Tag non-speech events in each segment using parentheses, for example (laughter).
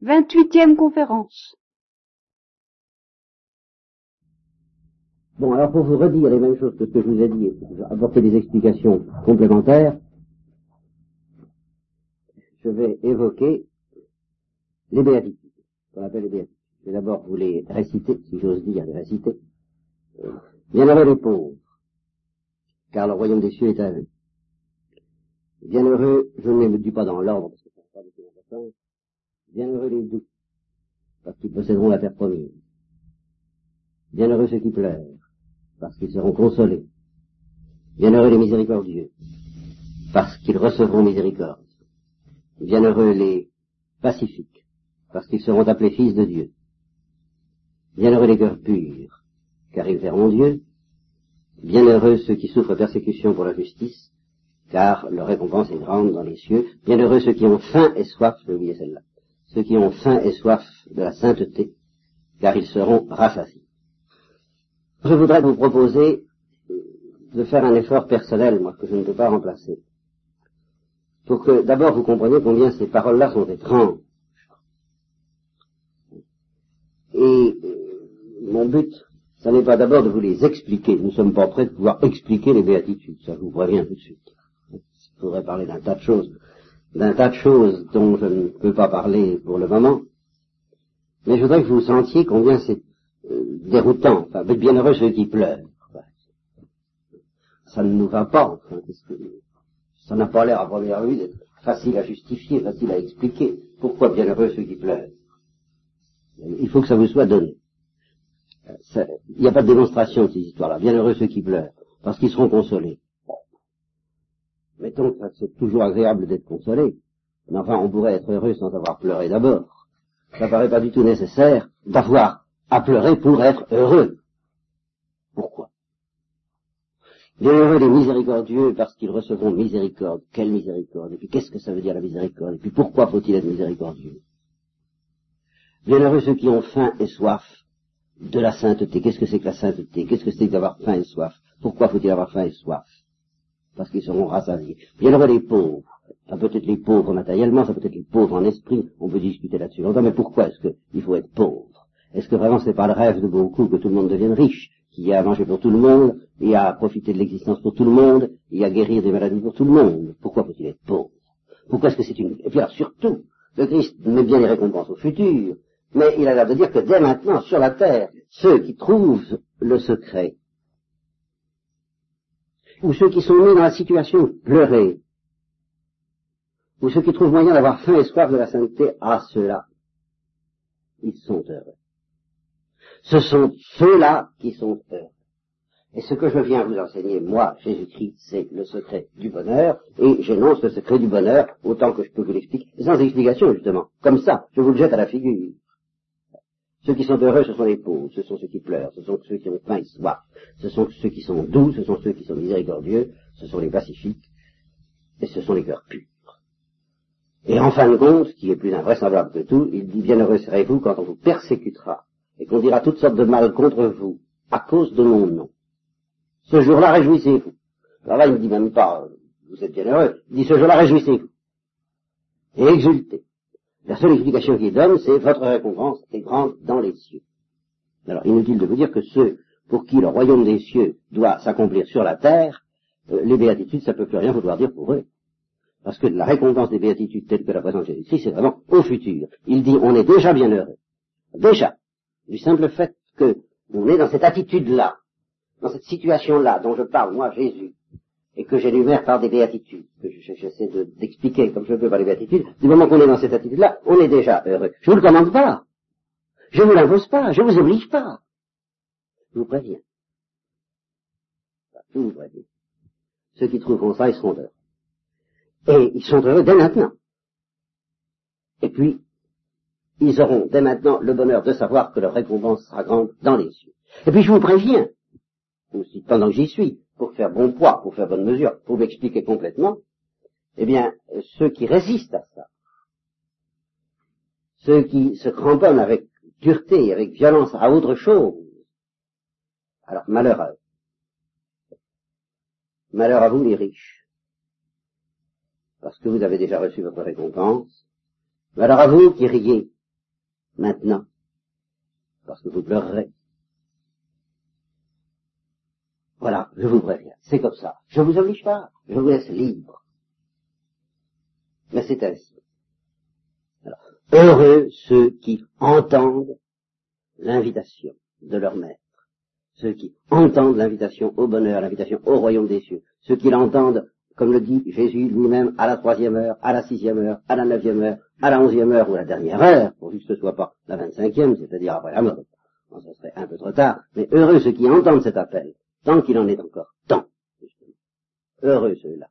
Vingt-huitième conférence. Bon, alors pour vous redire les mêmes choses que ce que je vous ai dit et pour vous apporter des explications complémentaires, je vais évoquer les béatitudes, qu'on appelle les béatitudes. Je vais d'abord vous les réciter, si j'ose dire les réciter. Bienheureux les pauvres, car le royaume des cieux est à eux. Bienheureux, je ne les dis pas dans l'ordre, parce que ça n'a pas beaucoup d'importance, Bienheureux les doux, parce qu'ils posséderont la terre promise. Bienheureux ceux qui pleurent, parce qu'ils seront consolés. Bienheureux les miséricordieux, parce qu'ils recevront miséricorde. Bienheureux les pacifiques, parce qu'ils seront appelés fils de Dieu. Bienheureux les cœurs purs, car ils verront Dieu. Bienheureux ceux qui souffrent persécution pour la justice, car leur récompense est grande dans les cieux. Bienheureux ceux qui ont faim et soif, je vais oublier celle-là, ceux qui ont faim et soif de la sainteté, car ils seront rassasiés. Je voudrais vous proposer de faire un effort personnel, moi, que je ne peux pas remplacer, pour que d'abord vous compreniez combien ces paroles-là sont étranges. Et euh, mon but, ce n'est pas d'abord de vous les expliquer. Nous ne sommes pas prêts de pouvoir expliquer les béatitudes, ça je vous préviens tout de suite. Il faudrait parler d'un tas de choses d'un tas de choses dont je ne peux pas parler pour le moment, mais je voudrais que vous sentiez combien c'est euh, déroutant, enfin, bienheureux ceux qui pleurent. Ça ne nous va pas, enfin, que ça n'a pas l'air à première vue d'être facile à justifier, facile à expliquer. Pourquoi bienheureux ceux qui pleurent? Il faut que ça vous soit donné. Il n'y a pas de démonstration de ces histoires-là. Bienheureux ceux qui pleurent, parce qu'ils seront consolés. Mettons que c'est toujours agréable d'être consolé, mais enfin, on pourrait être heureux sans avoir pleuré d'abord. Ça paraît pas du tout nécessaire d'avoir à pleurer pour être heureux. Pourquoi? Bienheureux les miséricordieux parce qu'ils recevront miséricorde. Quelle miséricorde? Et puis qu'est-ce que ça veut dire la miséricorde? Et puis pourquoi faut-il être miséricordieux? Bienheureux ceux qui ont faim et soif de la sainteté. Qu'est-ce que c'est que la sainteté? Qu'est-ce que c'est d'avoir faim et soif? Pourquoi faut-il avoir faim et soif? Parce qu'ils seront rassasiés. Bienheureux les pauvres. Ça peut être les pauvres matériellement, ça peut être les pauvres en esprit, on peut discuter là-dessus longtemps, mais pourquoi est-ce qu'il faut être pauvre? Est-ce que vraiment c'est pas le rêve de beaucoup que tout le monde devienne riche, qu'il y a à manger pour tout le monde, et à profiter de l'existence pour tout le monde, et à guérir des maladies pour tout le monde? Pourquoi faut-il être pauvre? Pourquoi est-ce que c'est une... Et puis alors surtout, le Christ met bien les récompenses au futur, mais il a l'air de dire que dès maintenant, sur la terre, ceux qui trouvent le secret ou ceux qui sont mis dans la situation pleurer, ou ceux qui trouvent moyen d'avoir faim et soif de la sainteté, à ceux-là, ils sont heureux. Ce sont ceux-là qui sont heureux. Et ce que je viens vous enseigner, moi, Jésus-Christ, c'est le secret du bonheur, et j'énonce le secret du bonheur autant que je peux vous l'expliquer, sans explication, justement. Comme ça, je vous le jette à la figure. Ceux qui sont heureux, ce sont les pauvres, ce sont ceux qui pleurent, ce sont ceux qui ont faim et soif, ce sont ceux qui sont doux, ce sont ceux qui sont miséricordieux, ce sont les pacifiques, et ce sont les cœurs purs. Et en fin de compte, ce qui est plus invraisemblable que tout, il dit bienheureux serez-vous quand on vous persécutera, et qu'on dira toutes sortes de mal contre vous, à cause de mon nom. Ce jour-là, réjouissez-vous. Alors là, il ne dit même pas, vous êtes bienheureux, il dit ce jour-là, réjouissez-vous. Et exultez. La seule explication qu'il donne, c'est votre récompense est grande dans les cieux. Alors, inutile de vous dire que ceux pour qui le royaume des cieux doit s'accomplir sur la terre, euh, les béatitudes, ça ne peut plus rien vouloir dire pour eux. Parce que la récompense des béatitudes telles que la présente Jésus-Christ, c'est vraiment au futur. Il dit, on est déjà bien heureux. Déjà. Du simple fait que on est dans cette attitude-là, dans cette situation-là dont je parle, moi, Jésus, et que j'énumère par des béatitudes, que j'essaie d'expliquer comme je peux par les béatitudes, du moment qu'on est dans cette attitude-là, on est déjà heureux. Je vous le commande pas. Je vous l'impose pas. Je vous oblige pas. Je vous préviens. Je vous préviens. Ceux qui trouveront ça, ils seront heureux. Et ils sont heureux dès maintenant. Et puis, ils auront dès maintenant le bonheur de savoir que leur récompense sera grande dans les cieux. Et puis je vous préviens, aussi pendant que j'y suis, pour faire bon poids, pour faire bonne mesure, pour m'expliquer complètement, eh bien, ceux qui résistent à ça, ceux qui se cramponnent avec dureté, avec violence à autre chose, alors malheur à eux. Malheur à vous les riches, parce que vous avez déjà reçu votre récompense. Malheur à vous qui riez, maintenant, parce que vous pleurerez. Voilà, je vous préviens, c'est comme ça. Je vous oblige pas, je vous laisse libre. Mais c'est ainsi. Heureux ceux qui entendent l'invitation de leur maître, ceux qui entendent l'invitation au bonheur, l'invitation au royaume des cieux, ceux qui l'entendent, comme le dit Jésus lui-même, à la troisième heure, à la sixième heure, à la neuvième heure, à la onzième heure ou à la dernière heure, pourvu que ce ne soit pas la vingt-cinquième, c'est-à-dire après la mort. Bon, ce serait un peu trop tard, mais heureux ceux qui entendent cet appel, tant qu'il en est encore temps, justement. Heureux ceux-là.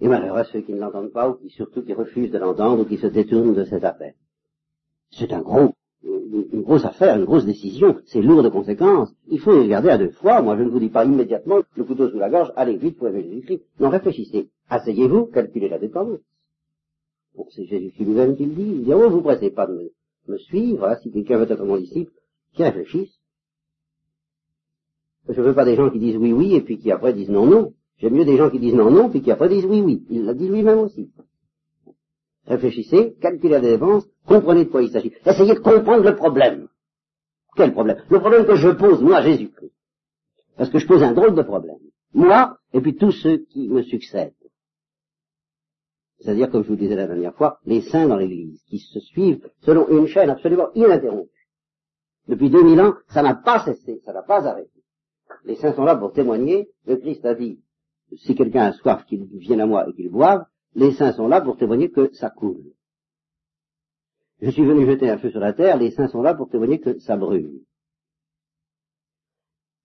Et malheureux ceux qui ne l'entendent pas, ou qui surtout qui refusent de l'entendre, ou qui se détournent de cet appel. C'est un gros, une grosse affaire, une grosse décision, c'est lourd de conséquences. Il faut y regarder à deux fois. Moi, je ne vous dis pas immédiatement, le couteau sous la gorge, allez vite pour Jésus-Christ. Non, réfléchissez. Asseyez-vous, calculez la dépense. Bon, c'est Jésus-Christ lui-même qui le dit. Il dit, oh, vous pressez pas de me, suivre, hein, si quelqu'un veut être mon disciple, qui réfléchisse. Je veux pas des gens qui disent oui, oui, et puis qui après disent non, non. J'aime mieux des gens qui disent non, non, puis qui après disent oui, oui. Il l'a dit lui-même aussi. Réfléchissez, calculez les dépenses, comprenez de quoi il s'agit. Essayez de comprendre le problème. Quel problème? Le problème que je pose, moi, Jésus-Christ. Parce que je pose un drôle de problème. Moi, et puis tous ceux qui me succèdent. C'est-à-dire, comme je vous disais la dernière fois, les saints dans l'Église, qui se suivent selon une chaîne absolument ininterrompue. Depuis 2000 ans, ça n'a pas cessé, ça n'a pas arrêté. Les saints sont là pour témoigner. Le Christ a dit, si quelqu'un a soif, qu'il vienne à moi et qu'il boive. Les saints sont là pour témoigner que ça coule. Je suis venu jeter un feu sur la terre, les saints sont là pour témoigner que ça brûle.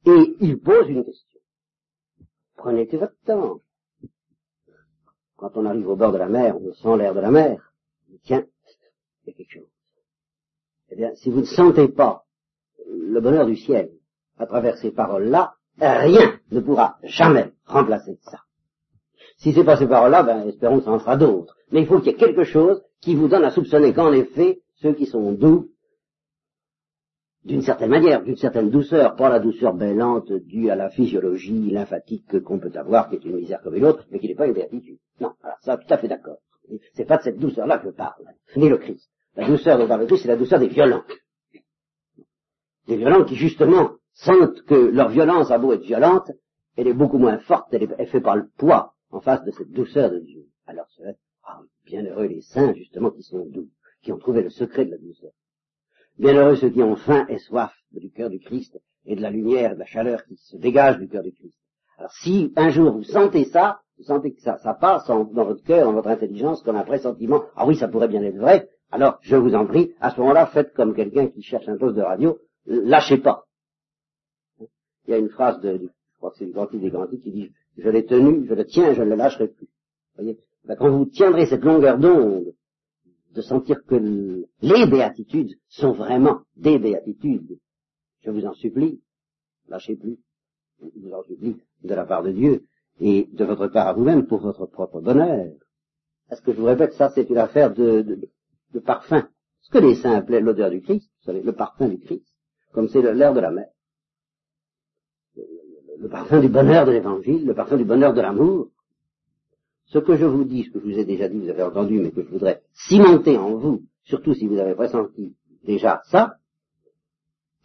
Et il pose une question. Prenez votre temps. Quand on arrive au bord de la mer, on sent l'air de la mer. Tiens, il y a quelque chose. Eh bien, si vous ne sentez pas le bonheur du ciel à travers ces paroles-là, rien ne pourra jamais remplacer ça. Si c'est pas ces paroles-là, ben, espérons que ça en fera d'autres. Mais il faut qu'il y ait quelque chose qui vous donne à soupçonner qu'en effet, ceux qui sont doux, d'une certaine manière, d'une certaine douceur, pas la douceur bêlante due à la physiologie lymphatique qu'on peut avoir, qui est une misère comme une autre, mais qui n'est pas une vertu. Non, alors ça, tout à fait d'accord. C'est pas de cette douceur-là que je parle, ni le Christ. La douceur dont parle c'est la douceur des violents. Des violents qui, justement, sentent que leur violence a beau être violente, elle est beaucoup moins forte, elle, est, fait par le poids en face de cette douceur de Dieu. Alors, c'est ah, bienheureux les saints, justement, qui sont doux, qui ont trouvé le secret de la douceur. Bienheureux ceux qui ont faim et soif du cœur du Christ et de la lumière, de la chaleur qui se dégage du cœur du Christ. Alors, si un jour vous sentez ça, vous sentez que ça, ça passe dans votre cœur, dans votre intelligence, comme un pressentiment, ah oui, ça pourrait bien être vrai, alors, je vous en prie, à ce moment-là, faites comme quelqu'un qui cherche un poste de radio, lâchez pas. Il y a une phrase de, je crois que c'est du Cantique des Cantiques qui dit, je l'ai tenu, je le tiens, je ne le lâcherai plus. Vous voyez? Ben, Quand vous tiendrez cette longueur d'onde, de sentir que les béatitudes sont vraiment des béatitudes, je vous en supplie, lâchez plus. Je vous en supplie de la part de Dieu et de votre part à vous-même pour votre propre bonheur. Est-ce que je vous répète, ça c'est une affaire de, de, de parfum. Ce que les saints appelaient l'odeur du Christ, vous savez, le parfum du Christ, comme c'est l'air de la mer le parfum du bonheur de l'évangile, le parfum du bonheur de l'amour. Ce que je vous dis, ce que je vous ai déjà dit, vous avez entendu, mais que je voudrais cimenter en vous, surtout si vous avez pressenti déjà ça,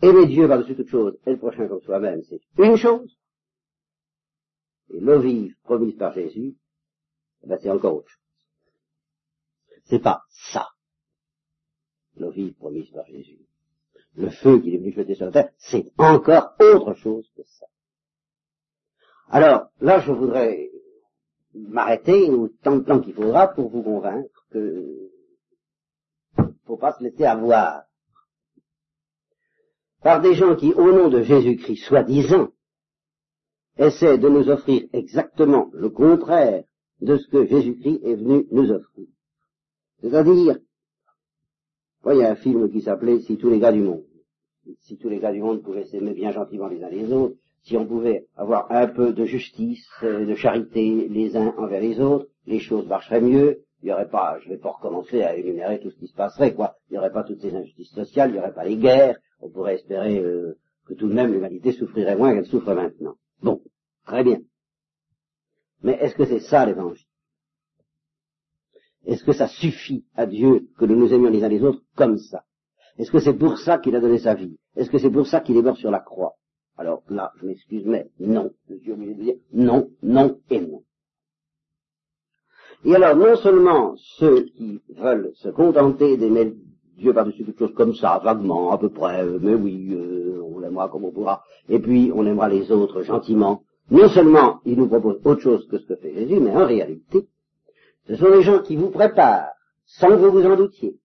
aimer Dieu par-dessus toute chose et le prochain comme soi-même, c'est une chose. Et l'eau vive promise par Jésus, eh ben c'est encore autre chose. C'est pas ça. L'eau vive promise par Jésus. Le feu qu'il est venu jeter sur la terre, c'est encore autre chose que ça. Alors, là, je voudrais m'arrêter autant de temps qu'il faudra pour vous convaincre que faut pas se laisser avoir par des gens qui, au nom de Jésus-Christ, soi-disant, essaient de nous offrir exactement le contraire de ce que Jésus-Christ est venu nous offrir. C'est-à-dire, il y a un film qui s'appelait Si tous les gars du monde. Si tous les gars du monde pouvaient s'aimer bien gentiment les uns les autres, si on pouvait avoir un peu de justice, euh, de charité les uns envers les autres, les choses marcheraient mieux. Il n'y aurait pas, je vais pas recommencer à énumérer tout ce qui se passerait, quoi. Il n'y aurait pas toutes ces injustices sociales, il n'y aurait pas les guerres. On pourrait espérer euh, que tout de même l'humanité souffrirait moins qu'elle souffre maintenant. Bon, très bien. Mais est-ce que c'est ça l'évangile? Est-ce que ça suffit à Dieu que nous nous aimions les uns les autres comme ça? Est-ce que c'est pour ça qu'il a donné sa vie? Est-ce que c'est pour ça qu'il est mort sur la croix? Alors là, je m'excuse, mais non. Je suis obligé non, non et non. Et alors, non seulement ceux qui veulent se contenter d'aimer Dieu par-dessus toute chose comme ça, vaguement, à peu près, euh, mais oui, euh, on l'aimera comme on pourra, et puis on aimera les autres gentiment, non seulement ils nous proposent autre chose que ce que fait Jésus, mais en réalité, ce sont les gens qui vous préparent, sans que vous vous en doutiez,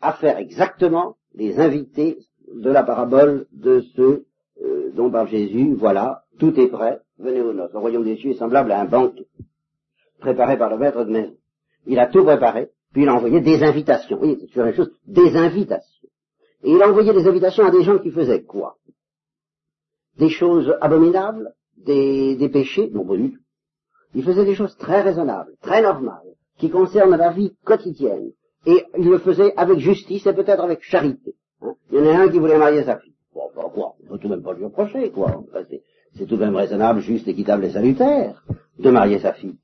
à faire exactement les invités de la parabole de ceux dont parle Jésus, voilà, tout est prêt, venez au noces. Le royaume des cieux est semblable à un banquet préparé par le maître de maison. Il a tout préparé, puis il a envoyé des invitations. Oui, c'est la chose, des invitations. Et il a envoyé des invitations à des gens qui faisaient quoi? Des choses abominables Des, des péchés? Non, pas du tout. Il faisait des choses très raisonnables, très normales, qui concernent la vie quotidienne. Et il le faisait avec justice et peut-être avec charité. Hein. il y en a un qui voulait marier sa fille. Bon, ben quoi On peut tout de même pas lui reprocher, quoi. c'est tout de même raisonnable, juste, équitable et salutaire de marier sa fille.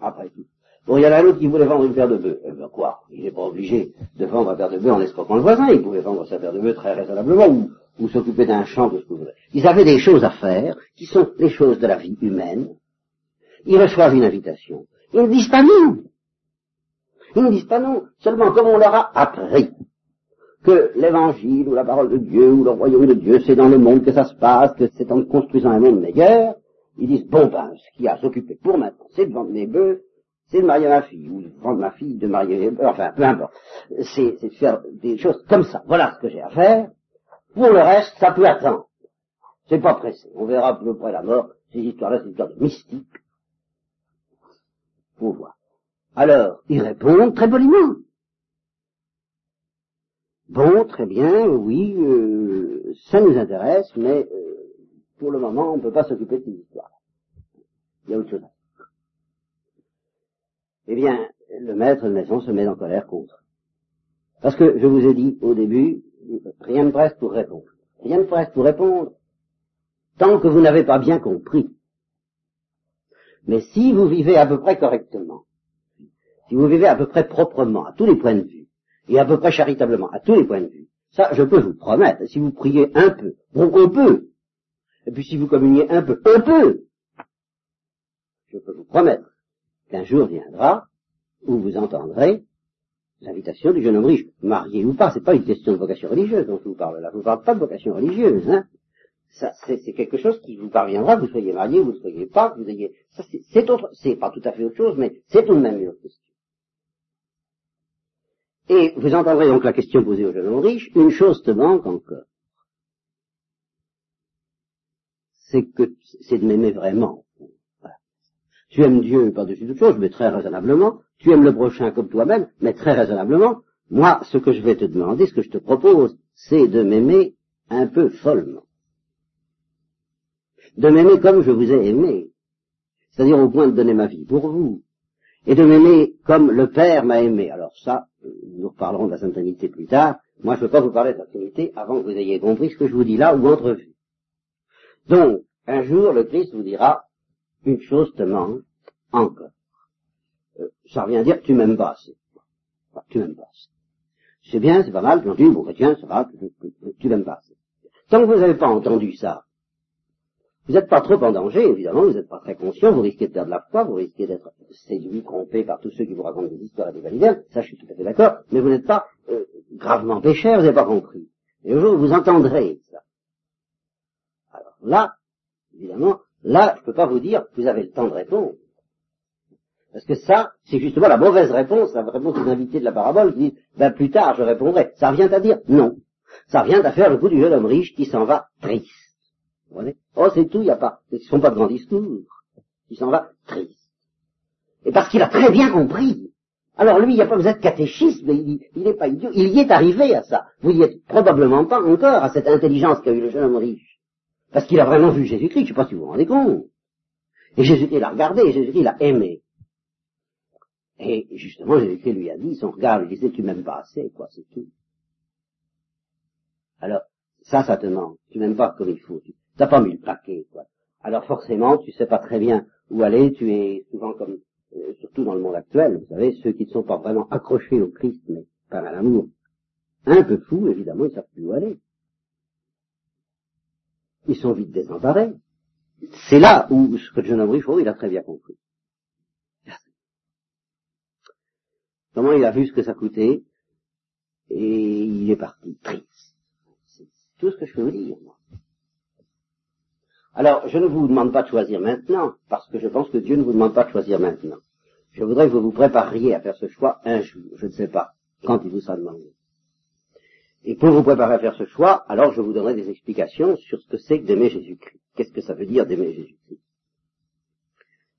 Après tout. Bon, il y en a un autre qui voulait vendre une paire de bœufs. Eh bien quoi Il n'est pas obligé de vendre une paire de bœufs en escroquant le voisin. Il pouvait vendre sa paire de bœufs très raisonnablement ou, ou s'occuper d'un champ de ce que vous voulez. Ils avaient des choses à faire qui sont les choses de la vie humaine. Ils reçoivent une invitation. Ils ne disent pas non. Ils ne disent pas non. Seulement comme on leur a appris que l'évangile ou la parole de Dieu ou le royaume de Dieu, c'est dans le monde que ça se passe, que c'est en construisant un monde meilleur, ils disent, bon ben, ce qui a à s'occuper pour maintenant, c'est de vendre mes bœufs, c'est de marier ma fille, ou de vendre ma fille, de marier, enfin, peu importe. C'est, de faire des choses comme ça. Voilà ce que j'ai à faire. Pour le reste, ça peut attendre. C'est pas pressé. On verra peu près la mort. Ces histoires-là, c'est des histoires de mystique. Faut voir. Alors, ils répondent très poliment. Bon, très bien, oui, euh, ça nous intéresse, mais euh, pour le moment, on ne peut pas s'occuper de ces histoires. Il y a autre chose eh bien, le maître de maison se met en colère contre. Parce que je vous ai dit au début, rien ne presse pour répondre. Rien ne presse pour répondre tant que vous n'avez pas bien compris. Mais si vous vivez à peu près correctement, si vous vivez à peu près proprement, à tous les points de vue, et à peu près charitablement, à tous les points de vue, ça, je peux vous promettre, si vous priez un peu, donc on peut, et puis si vous communiez un peu, un peu, je peux vous promettre qu'un jour viendra où vous entendrez l'invitation du jeune homme riche, marié ou pas, c'est pas une question de vocation religieuse dont je vous parle là, je vous parle pas de vocation religieuse, hein. Ça, c'est quelque chose qui vous parviendra, que vous soyez marié, vous ne soyez pas, que vous ayez, ça c'est autre, c'est pas tout à fait autre chose, mais c'est tout de même une autre question. Et vous entendrez donc la question posée au jeune homme riche, une chose te manque encore. C'est que, c'est de m'aimer vraiment. Tu aimes Dieu par-dessus toute chose, mais très raisonnablement. Tu aimes le prochain comme toi-même, mais très raisonnablement. Moi, ce que je vais te demander, ce que je te propose, c'est de m'aimer un peu follement. De m'aimer comme je vous ai aimé. C'est-à-dire au point de donner ma vie pour vous. Et de m'aimer comme le Père m'a aimé. Alors ça, nous reparlerons de la Sainte plus tard. Moi, je ne veux pas vous parler de la Trinité avant que vous ayez compris ce que je vous dis là ou entrevu. Donc, un jour, le Christ vous dira, une chose te manque encore. Euh, ça revient à dire tu m'aimes pas assez. tu m'aimes pas assez. C'est bien, c'est pas mal, tu bon chrétien, ça va, tu, m'aimes pas assez. Tant que vous n'avez pas entendu ça, vous n'êtes pas trop en danger, évidemment, vous n'êtes pas très conscient, vous risquez de perdre la foi, vous risquez d'être séduit, trompé par tous ceux qui vous racontent des histoires et des validaires, ça je suis tout à fait d'accord, mais vous n'êtes pas euh, gravement pécheur, vous n'avez pas compris. Et où vous entendrez ça, alors là, évidemment, Là, je ne peux pas vous dire que vous avez le temps de répondre. Parce que ça, c'est justement la mauvaise réponse, la réponse des invités de la parabole qui dit, ben plus tard je répondrai. Ça revient à dire non. Ça revient à faire le coup du jeune homme riche qui s'en va triste. Vous voyez? Oh, c'est tout, il n'y a pas, ce ne sont pas de grands discours. Il s'en va triste. Et parce qu'il a très bien compris. Alors lui, il a pas besoin de catéchisme, il n'est pas idiot, il y est arrivé à ça. Vous n'y êtes probablement pas encore à cette intelligence qu'a eu le jeune homme riche. Parce qu'il a vraiment vu Jésus-Christ, je ne sais pas si vous vous rendez compte. Et Jésus-Christ l'a regardé, et Jésus-Christ l'a aimé. Et justement, Jésus-Christ lui a dit, son regard lui disait, tu m'aimes pas assez, quoi, c'est tout. Alors, ça, ça te manque. Tu m'aimes pas comme il faut. N'as pas mis le paquet, quoi. Alors forcément, tu sais pas très bien où aller, tu es souvent comme euh, surtout dans le monde actuel, vous savez, ceux qui ne sont pas vraiment accrochés au Christ, mais par l'amour, un peu fous, évidemment, ils savent plus où aller. Ils sont vite désemparés. C'est là où ce que le jeune homme il a très bien compris. Comment il a vu ce que ça coûtait, et il est parti triste. C'est tout ce que je peux vous dire, moi. Alors, je ne vous demande pas de choisir maintenant, parce que je pense que Dieu ne vous demande pas de choisir maintenant. Je voudrais que vous vous prépariez à faire ce choix un jour, je ne sais pas, quand il vous sera demandé. Et pour vous préparer à faire ce choix, alors je vous donnerai des explications sur ce que c'est que d'aimer Jésus-Christ. Qu'est-ce que ça veut dire d'aimer Jésus-Christ?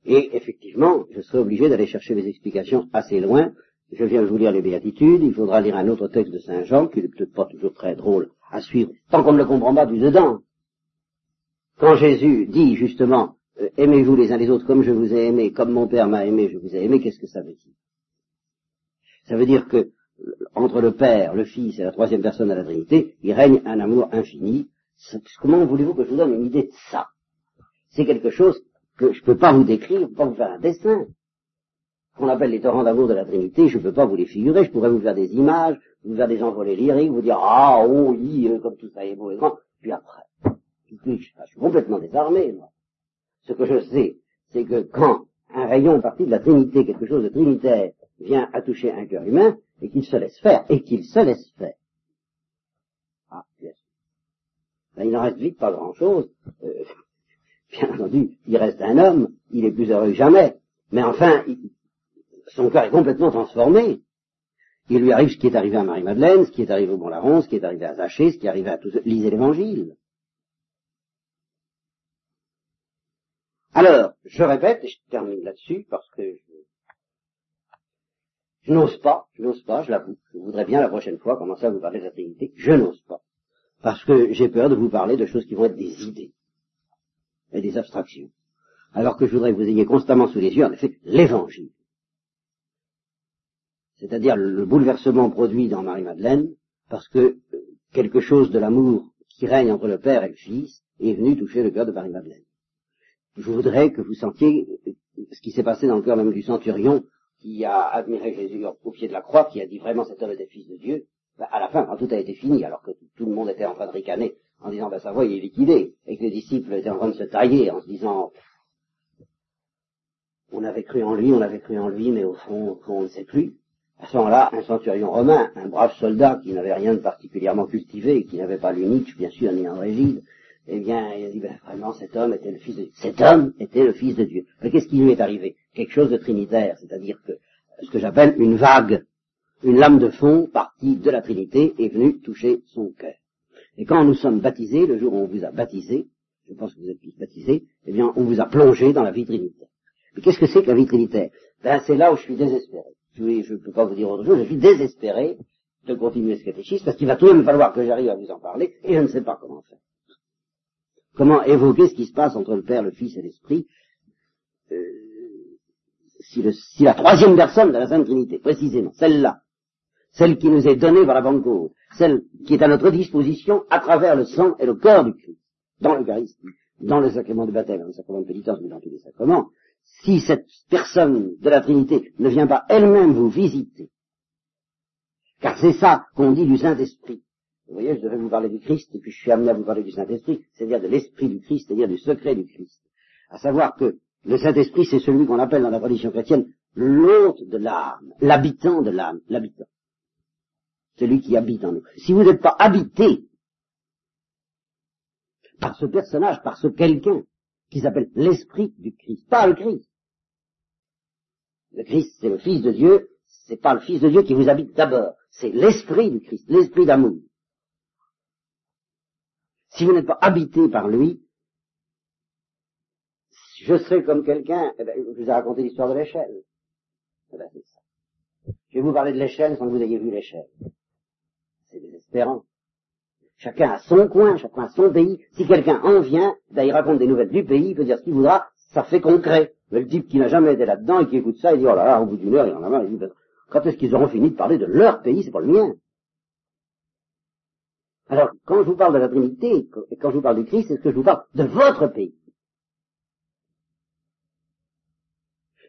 Et effectivement, je serai obligé d'aller chercher des explications assez loin. Je viens de vous lire les béatitudes, il faudra lire un autre texte de Saint Jean, qui n'est peut-être pas toujours très drôle à suivre, tant qu'on ne le comprend pas du dedans. Quand Jésus dit justement, euh, aimez-vous les uns les autres comme je vous ai aimé, comme mon Père m'a aimé, je vous ai aimé, qu'est-ce que ça veut dire? Ça veut dire que entre le Père, le Fils et la troisième personne de la Trinité, il règne un amour infini. Comment voulez-vous que je vous donne une idée de ça? C'est quelque chose que je ne peux pas vous décrire, je peux pas vous faire un dessin. Qu'on appelle les torrents d'amour de la Trinité, je ne peux pas vous les figurer, je pourrais vous faire des images, vous faire des envolées lyriques, vous dire ah oh oui, euh, comme tout ça est beau et grand. Puis après, je suis complètement désarmé, moi. Ce que je sais, c'est que quand un rayon parti de la Trinité, quelque chose de trinitaire, vient à toucher un cœur humain, et qu'il se laisse faire, et qu'il se laisse faire. Ah. Ben, il n'en reste vite pas grand-chose. Euh, (laughs) bien entendu, il reste un homme, il est plus heureux que jamais, mais enfin, son cœur est complètement transformé. Il lui arrive ce qui est arrivé à Marie-Madeleine, ce qui est arrivé au Bon-Larron, ce qui est arrivé à Zachée, ce qui est arrivé à tous ceux. Lisez l'Évangile. Alors, je répète, et je termine là-dessus, parce que je n'ose pas, je n'ose pas, je l'avoue. Je voudrais bien la prochaine fois commencer à vous parler de la Trinité. Je n'ose pas. Parce que j'ai peur de vous parler de choses qui vont être des idées et des abstractions. Alors que je voudrais que vous ayez constamment sous les yeux, en effet, l'évangile. C'est-à-dire le bouleversement produit dans Marie-Madeleine, parce que quelque chose de l'amour qui règne entre le Père et le Fils est venu toucher le cœur de Marie-Madeleine. Je voudrais que vous sentiez ce qui s'est passé dans le cœur même du centurion qui a admiré Jésus au pied de la croix, qui a dit vraiment cet homme était fils de Dieu, ben, à la fin, quand tout a été fini, alors que tout le monde était en train de ricaner, en disant, ben ça va, il est liquidé, et que les disciples étaient en train de se tailler, en se disant, on avait cru en lui, on avait cru en lui, mais au fond, on ne sait plus. À ce moment-là, un centurion romain, un brave soldat qui n'avait rien de particulièrement cultivé, qui n'avait pas l'unique, bien sûr, ni André Gide, eh bien, il a dit, ben, vraiment, cet homme était le fils de Dieu. Cet homme était le fils de Dieu. Mais qu'est-ce qui lui est arrivé? Quelque chose de trinitaire, c'est-à-dire que ce que j'appelle une vague, une lame de fond partie de la Trinité est venue toucher son cœur. Et quand nous sommes baptisés, le jour où on vous a baptisé, je pense que vous êtes tous baptisés, eh bien, on vous a plongé dans la vie trinitaire. Mais qu'est-ce que c'est que la vie trinitaire? Ben, c'est là où je suis désespéré. Je ne peux pas vous dire autre chose, je suis désespéré de continuer ce catéchisme, parce qu'il va tout de même falloir que j'arrive à vous en parler, et je ne sais pas comment faire. Comment évoquer ce qui se passe entre le Père, le Fils et l'Esprit euh, si, la troisième personne de la Sainte Trinité, précisément, celle-là, celle qui nous est donnée par la banque celle qui est à notre disposition à travers le sang et le corps du Christ, dans l'Eucharistie, dans le sacrement du baptême, dans le sacrement de pénitence, mais dans tous les sacrements, si cette personne de la Trinité ne vient pas elle-même vous visiter, car c'est ça qu'on dit du Saint-Esprit, vous voyez, je devais vous parler du Christ, et puis je suis amené à vous parler du Saint-Esprit, c'est-à-dire de l'Esprit du Christ, c'est-à-dire du secret du Christ. À savoir que le Saint-Esprit, c'est celui qu'on appelle dans la tradition chrétienne l'hôte de l'âme, l'habitant de l'âme, l'habitant. Celui qui habite en nous. Si vous n'êtes pas habité par ce personnage, par ce quelqu'un qui s'appelle l'Esprit du Christ, pas le Christ. Le Christ, c'est le Fils de Dieu, c'est pas le Fils de Dieu qui vous habite d'abord, c'est l'Esprit du Christ, l'Esprit d'amour. Si vous n'êtes pas habité par lui, je serai comme quelqu'un, eh ben, je vous ai raconté l'histoire de l'échelle. Eh ben, c'est ça. Je vais vous parler de l'échelle sans que vous ayez vu l'échelle. C'est désespérant. Chacun a son coin, chacun a son pays. Si quelqu'un en vient, ben, il raconte des nouvelles du pays, il peut dire ce qu'il voudra, ça fait concret. Mais le type qui n'a jamais été là-dedans et qui écoute ça, il dit, oh là là, au bout d'une heure, il en a marre, il dit, ben, quand est-ce qu'ils auront fini de parler de leur pays, c'est pas le mien. Alors, quand je vous parle de la Trinité, et quand je vous parle du Christ, c'est ce que je vous parle de votre pays.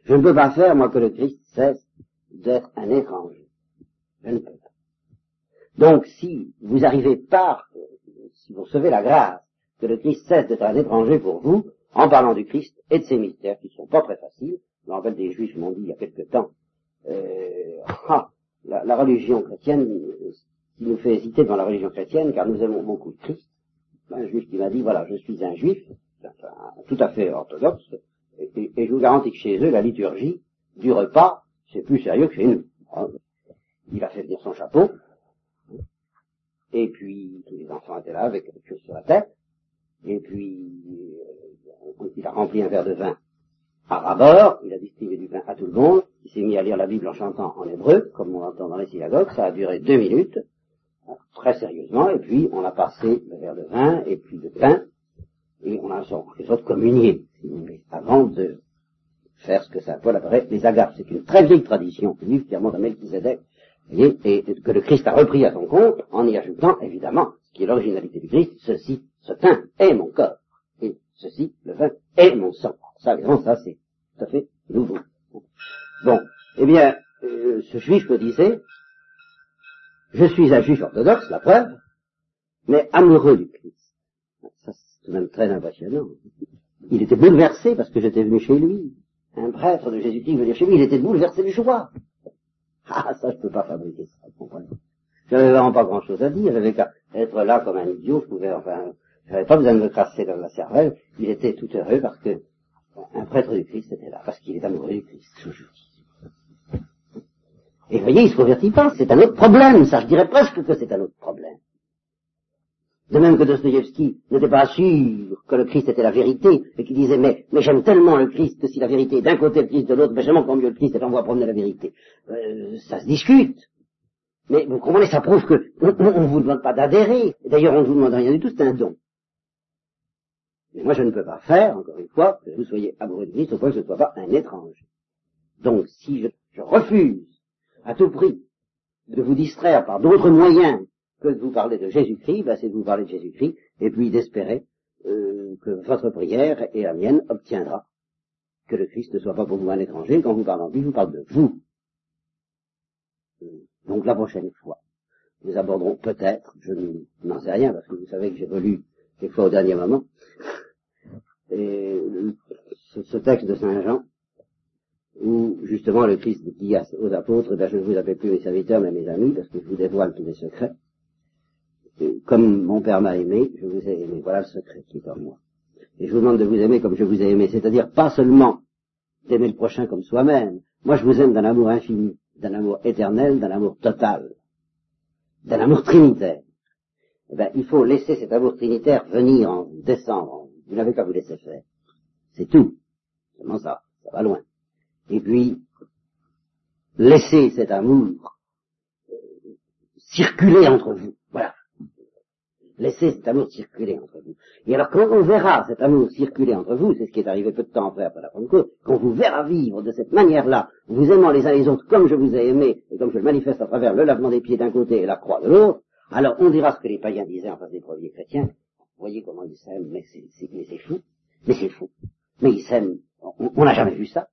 Je ne peux pas faire, moi, que le Christ cesse d'être un étranger. Je ne peux pas. Donc, si vous arrivez par, si vous recevez la grâce, que le Christ cesse d'être un étranger pour vous, en parlant du Christ et de ses mystères, qui ne sont pas très faciles, je me des Juifs m'ont dit il y a quelque temps, euh, ah, la, religion chrétienne, qui nous fait hésiter devant la religion chrétienne, car nous aimons beaucoup Christ. Un juif qui m'a dit, voilà, je suis un juif, tout à fait orthodoxe, et, et, je vous garantis que chez eux, la liturgie du repas, c'est plus sérieux que chez nous. Il a fait venir son chapeau, et puis tous les enfants étaient là avec quelque chose sur la tête, et puis euh, il a rempli un verre de vin à rabord, il a distribué du vin à tout le monde, il s'est mis à lire la Bible en chantant en hébreu, comme on l'entend dans les synagogues, ça a duré deux minutes, très sérieusement, et puis on a passé le verre de vin et puis de pain, et on a en quelque sorte communié, si vous voulez, avant de faire ce que ça Paul apparaît les agapes. C'est une très vieille tradition juive qui remonte à Melchizedek, et, et que le Christ a repris à son compte en y ajoutant, évidemment, ce qui est l'originalité du Christ, ceci, ce pain est mon corps, et ceci, le vin, est mon sang. Ça, évidemment, ça c'est tout à fait nouveau. Bon, eh bien, euh, ce juif me disait, je suis un juif orthodoxe, la preuve, mais amoureux du Christ. Ça, c'est tout de même très impressionnant. Il était bouleversé parce que j'étais venu chez lui. Un prêtre de Jésus-Christ venir chez lui, il était bouleversé de joie. Ah, ça, je peux pas fabriquer ça, vous comprenez. J'avais vraiment pas grand chose à dire, j'avais qu'à être là comme un idiot, je pouvais, enfin, j'avais pas besoin de me crasser dans la cervelle, il était tout heureux parce que un prêtre du Christ était là, parce qu'il est amoureux du Christ, toujours. Et voyez, il se convertit pas, c'est un autre problème, ça, je dirais presque que c'est un autre problème. De même que Dostoevsky n'était pas sûr que le Christ était la vérité, et qu'il disait, mais, mais j'aime tellement le Christ que si la vérité est d'un côté le Christ de l'autre, ben j'aime encore mieux le Christ et va promener la vérité. Euh, ça se discute. Mais vous comprenez, ça prouve que on ne vous demande pas d'adhérer. D'ailleurs, on ne vous demande rien du tout, c'est un don. Mais moi, je ne peux pas faire, encore une fois, que vous soyez amoureux de Christ au point que je ne sois pas un étranger. Donc, si je, je refuse à tout prix de vous distraire par d'autres moyens que de vous parler de Jésus-Christ, ben c'est de vous parler de Jésus-Christ, et puis d'espérer euh, que votre prière et la mienne obtiendra que le Christ ne soit pas pour vous un étranger. Quand vous parlez de lui, je vous parle de vous. Euh, donc la prochaine fois, nous aborderons peut-être, je n'en sais rien, parce que vous savez que j'évolue quelquefois au dernier moment, (laughs) et ce, ce texte de Saint Jean, où justement le Christ dit aux apôtres, ben, je ne vous appelle plus mes serviteurs, mais mes amis, parce que je vous dévoile tous mes secrets comme mon Père m'a aimé, je vous ai aimé. Voilà le secret qui est en moi. Et je vous demande de vous aimer comme je vous ai aimé, c'est-à-dire pas seulement d'aimer le prochain comme soi-même. Moi, je vous aime d'un amour infini, d'un amour éternel, d'un amour total, d'un amour trinitaire. Eh bien, il faut laisser cet amour trinitaire venir en descendre. Vous n'avez qu'à vous laisser faire. C'est tout. Seulement ça. Ça va loin. Et puis, laisser cet amour euh, circuler entre vous. Voilà. Laissez cet amour circuler entre vous. Et alors quand on verra cet amour circuler entre vous, c'est ce qui est arrivé peu de temps après, après la Pentecôte, quand vous verra vivre de cette manière-là, vous aimant les uns les autres comme je vous ai aimé, et comme je le manifeste à travers le lavement des pieds d'un côté et la croix de l'autre, alors on dira ce que les païens disaient en face des premiers chrétiens. Voyez comment ils s'aiment, mais c'est fou. Mais c'est fou. Mais ils s'aiment. On n'a jamais vu ça.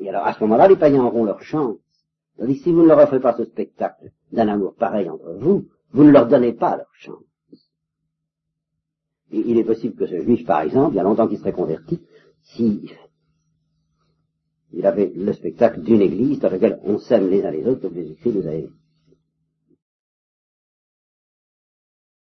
Et alors à ce moment-là, les païens auront leur chance. si vous ne leur offrez pas ce spectacle d'un amour pareil entre vous, vous ne leur donnez pas leur chance. Et il est possible que ce juif, par exemple, il y a longtemps qu'il serait converti, si il avait le spectacle d'une église dans laquelle on s'aime les uns les autres, comme Jésus-Christ nous a aimés.